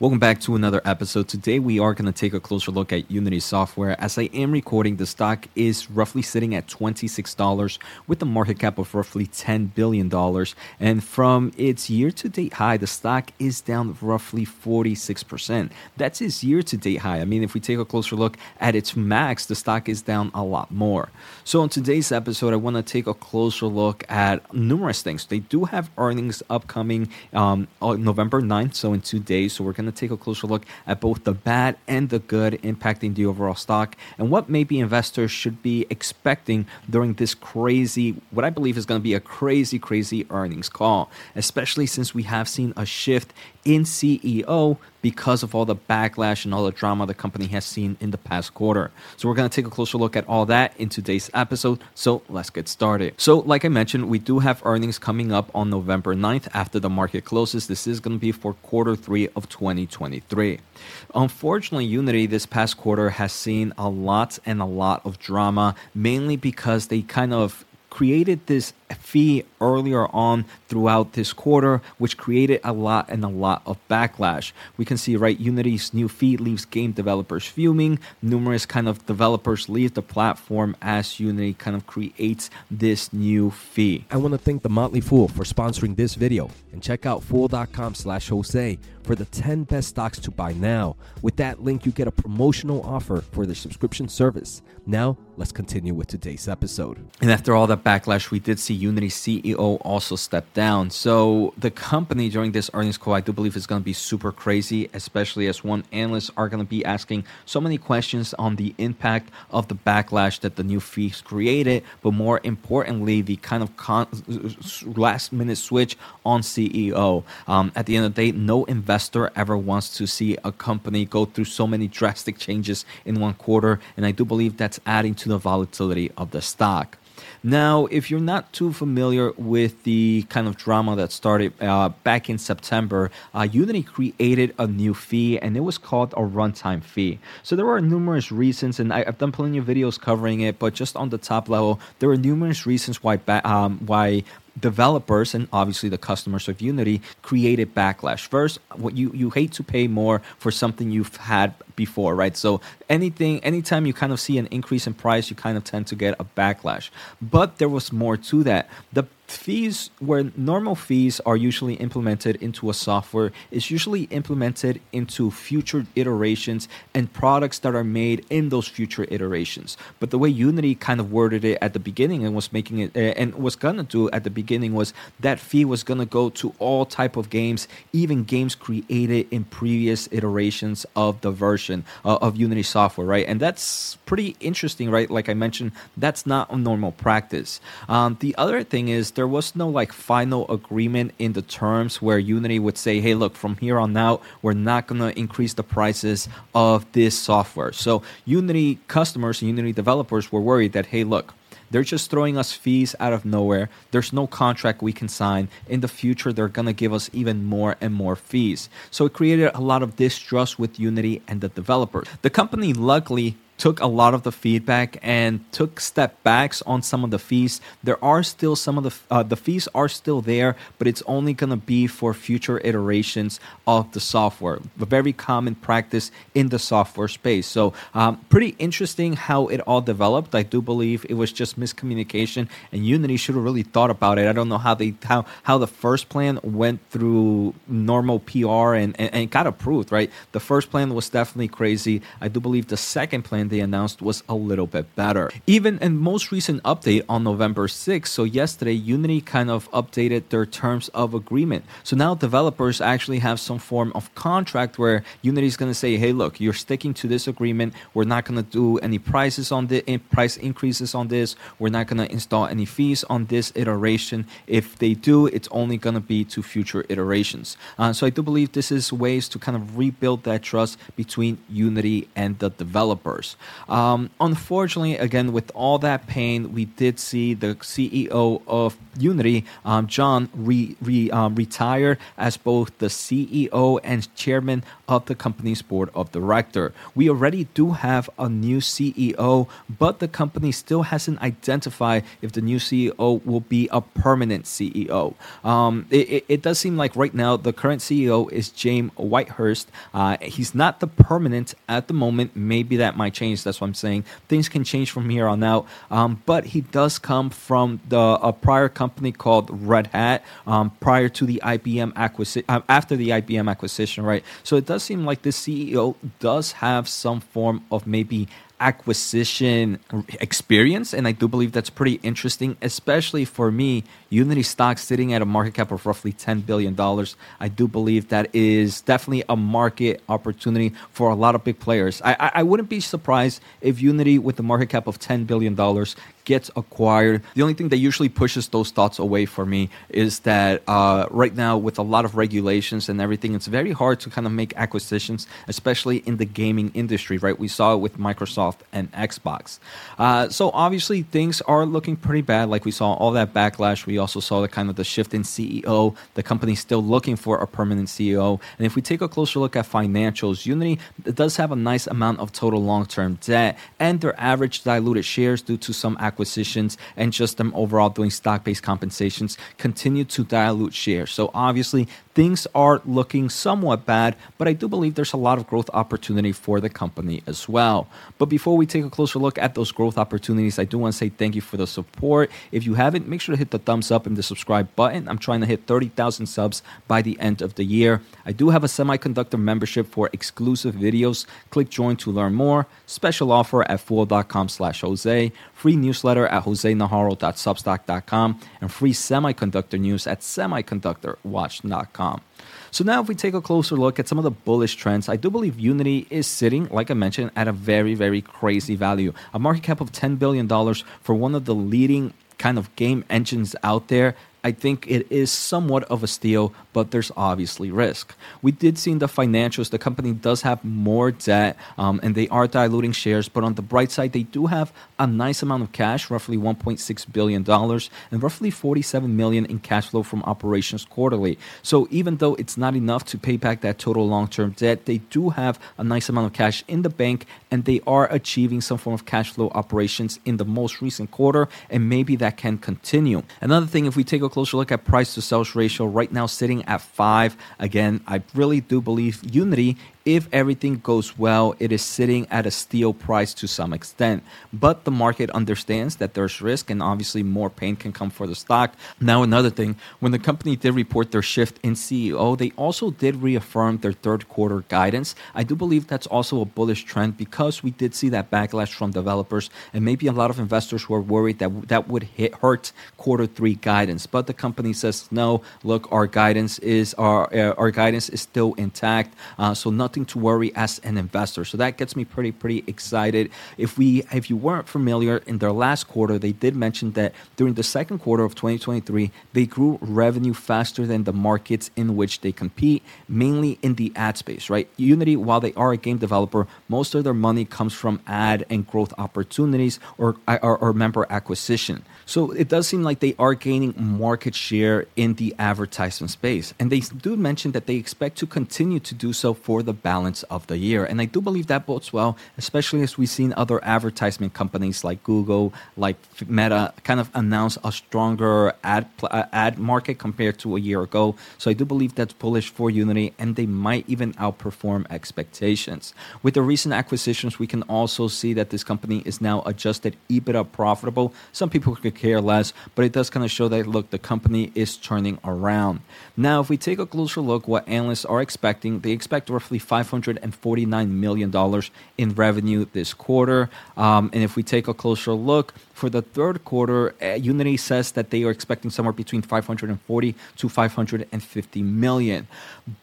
Welcome back to another episode. Today we are going to take a closer look at Unity software. As I am recording, the stock is roughly sitting at $26 with a market cap of roughly $10 billion. And from its year to date high, the stock is down roughly 46%. That's its year to date high. I mean, if we take a closer look at its max, the stock is down a lot more. So, in today's episode, I want to take a closer look at numerous things. They do have earnings upcoming um, on November 9th, so in two days. So, we're going to take a closer look at both the bad and the good impacting the overall stock and what maybe investors should be expecting during this crazy, what I believe is going to be a crazy, crazy earnings call, especially since we have seen a shift in CEO because of all the backlash and all the drama the company has seen in the past quarter. So, we're going to take a closer look at all that in today's episode. So, let's get started. So, like I mentioned, we do have earnings coming up on November 9th after the market closes. This is going to be for quarter three of 2023. Unfortunately, Unity this past quarter has seen a lot and a lot of drama, mainly because they kind of created this fee earlier on throughout this quarter, which created a lot and a lot of backlash. We can see, right, Unity's new fee leaves game developers fuming. Numerous kind of developers leave the platform as Unity kind of creates this new fee. I want to thank the Motley Fool for sponsoring this video and check out fool.com slash Jose for the 10 best stocks to buy now. With that link, you get a promotional offer for the subscription service. Now, let's continue with today's episode. And after all that backlash, we did see Unity CEO also step down. So the company during this earnings call, I do believe is going to be super crazy, especially as one analysts are going to be asking so many questions on the impact of the backlash that the new fees created, but more importantly, the kind of con- last minute switch on CEO. Um, at the end of the day, no investor ever wants to see a company go through so many drastic changes in one quarter, and I do believe that's adding to the volatility of the stock. Now, if you're not too familiar with the kind of drama that started uh, back in September, uh, Unity created a new fee and it was called a runtime fee. So there were numerous reasons, and I, have done plenty of videos covering it, but just on the top level, there were numerous reasons why um, why developers and obviously the customers of Unity created backlash. First, what you you hate to pay more for something you've had before, right? So anything anytime you kind of see an increase in price, you kind of tend to get a backlash. But there was more to that. The fees where normal fees are usually implemented into a software is usually implemented into future iterations and products that are made in those future iterations. But the way unity kind of worded it at the beginning and was making it and was gonna do at the beginning was that fee was gonna go to all type of games even games created in previous iterations of the version uh, of unity software right? And that's pretty interesting right? Like i mentioned that's not a normal practice. Um, the other thing is there was no like final agreement in the terms where Unity would say, hey, look, from here on out, we're not going to increase the prices of this software. So Unity customers and Unity developers were worried that, hey, look, they're just throwing us fees out of nowhere. There's no contract we can sign. In the future, they're going to give us even more and more fees. So it created a lot of distrust with Unity and the developers. The company luckily took a lot of the feedback and took step backs on some of the fees. There are still some of the uh, the fees are still there, but it's only going to be for future iterations of the software. A very common practice in the software space. So um, pretty interesting how it all developed. I do believe it was just miscommunication, and Unity should have really thought about it. I don't know how they how how the first plan went through normal PR and, and, and got approved. Right, the first plan was definitely crazy. I do believe the second plan they announced was a little bit better. Even in most recent update on November 6th, so yesterday, Unity kind of updated their terms of agreement. So now developers actually have some form of contract where Unity is going to say, hey, look, you're sticking to this agreement. We're not going to do any prices on the eh, price increases on this. We're not going to install any fees on this iteration. If they do, it's only going to be to future iterations. Uh, so I do believe this is ways to kind of rebuild that trust between Unity and the developers. Um, unfortunately, again, with all that pain, we did see the CEO of Unity, um, John, re, re, um, retire as both the CEO and chairman of the company's board of director. We already do have a new CEO, but the company still hasn't identified if the new CEO will be a permanent CEO. Um, it, it, it, does seem like right now the current CEO is James Whitehurst. Uh, he's not the permanent at the moment. Maybe that might change. That's what I'm saying. Things can change from here on out. Um, but he does come from the a prior company called Red Hat um, prior to the IBM acquisition, uh, after the IBM acquisition, right? So it does seem like this CEO does have some form of maybe acquisition experience and i do believe that's pretty interesting especially for me. Unity stock sitting at a market cap of roughly $10 billion i do believe that is definitely a market opportunity for a lot of big players. I, I, I wouldn't be surprised if unity with the market cap of $10 billion gets acquired. The only thing that usually pushes those thoughts away for me is that uh, right now, with a lot of regulations and everything, it's very hard to kind of make acquisitions, especially in the gaming industry, right? We saw it with Microsoft and Xbox. Uh, so obviously, things are looking pretty bad. Like we saw all that backlash. We also saw the kind of the shift in CEO. The company's still looking for a permanent CEO. And if we take a closer look at financials, Unity does have a nice amount of total long term debt and their average diluted shares due to some acquisitions acquisitions and just them overall doing stock based compensations continue to dilute shares. So obviously, things are looking somewhat bad, but I do believe there's a lot of growth opportunity for the company as well. But before we take a closer look at those growth opportunities, I do want to say thank you for the support. If you haven't, make sure to hit the thumbs up and the subscribe button. I'm trying to hit 30,000 subs by the end of the year. I do have a semiconductor membership for exclusive videos. Click join to learn more. Special offer at fool.com slash Jose. Free newsletter at josenajarro.substack.com and free semiconductor news at semiconductorwatch.com. So now if we take a closer look at some of the bullish trends, I do believe Unity is sitting, like I mentioned, at a very, very crazy value. A market cap of $10 billion for one of the leading kind of game engines out there I think it is somewhat of a steal, but there's obviously risk. We did see in the financials the company does have more debt um, and they are diluting shares, but on the bright side, they do have a nice amount of cash, roughly $1.6 billion, and roughly 47 million in cash flow from operations quarterly. So even though it's not enough to pay back that total long term debt, they do have a nice amount of cash in the bank and they are achieving some form of cash flow operations in the most recent quarter, and maybe that can continue. Another thing, if we take a closer look at price to sales ratio, right now sitting at five. Again, I really do believe Unity if everything goes well, it is sitting at a steal price to some extent. But the market understands that there's risk and obviously more pain can come for the stock. Now, another thing, when the company did report their shift in CEO, they also did reaffirm their third quarter guidance. I do believe that's also a bullish trend because we did see that backlash from developers and maybe a lot of investors were worried that that would hit, hurt quarter three guidance. But the company says, no, look, our guidance is our, uh, our guidance is still intact. Uh, so nothing nothing to worry as an investor. So that gets me pretty pretty excited. If we if you weren't familiar in their last quarter, they did mention that during the second quarter of 2023, they grew revenue faster than the markets in which they compete, mainly in the ad space, right? Unity, while they are a game developer, most of their money comes from ad and growth opportunities or, or, or member acquisition. So it does seem like they are gaining market share in the advertisement space. And they do mention that they expect to continue to do so for the balance of the year. And I do believe that bodes well, especially as we've seen other advertisement companies like Google, like Meta, kind of announce a stronger ad ad market compared to a year ago. So I do believe that's bullish for Unity, and they might even outperform expectations. With the recent acquisitions, we can also see that this company is now adjusted EBITDA profitable. Some people could care less, but it does kind of show that look, the company is turning around. Now, if we take a closer look, what analysts are expecting, they expect roughly $549 million in revenue this quarter. Um, and if we take a closer look, for the third quarter, uh, Unity says that they are expecting somewhere between 540 to 550 million.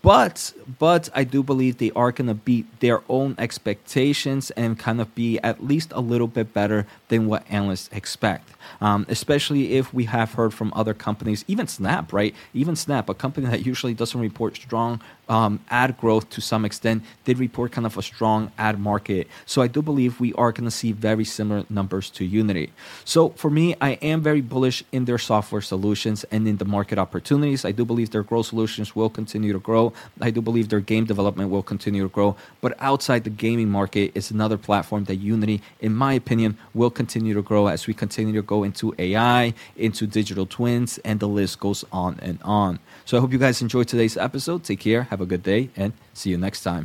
But but I do believe they are going to beat their own expectations and kind of be at least a little bit better than what analysts expect. Um, especially if we have heard from other companies, even Snap, right? Even Snap, a company that usually doesn't report strong um, ad growth to some extent, did report kind of a strong ad market. So I do believe we are going to see very similar numbers to Unity. So for me, I am very bullish in their software solutions and in the market opportunities. I do believe their growth solutions will continue to grow. I do believe their game development will continue to grow. But outside the gaming market is another platform that Unity, in my opinion, will continue to grow as we continue to go into AI, into digital twins, and the list goes on and on. So I hope you guys enjoyed today's episode. Take care, have a good day, and see you next time.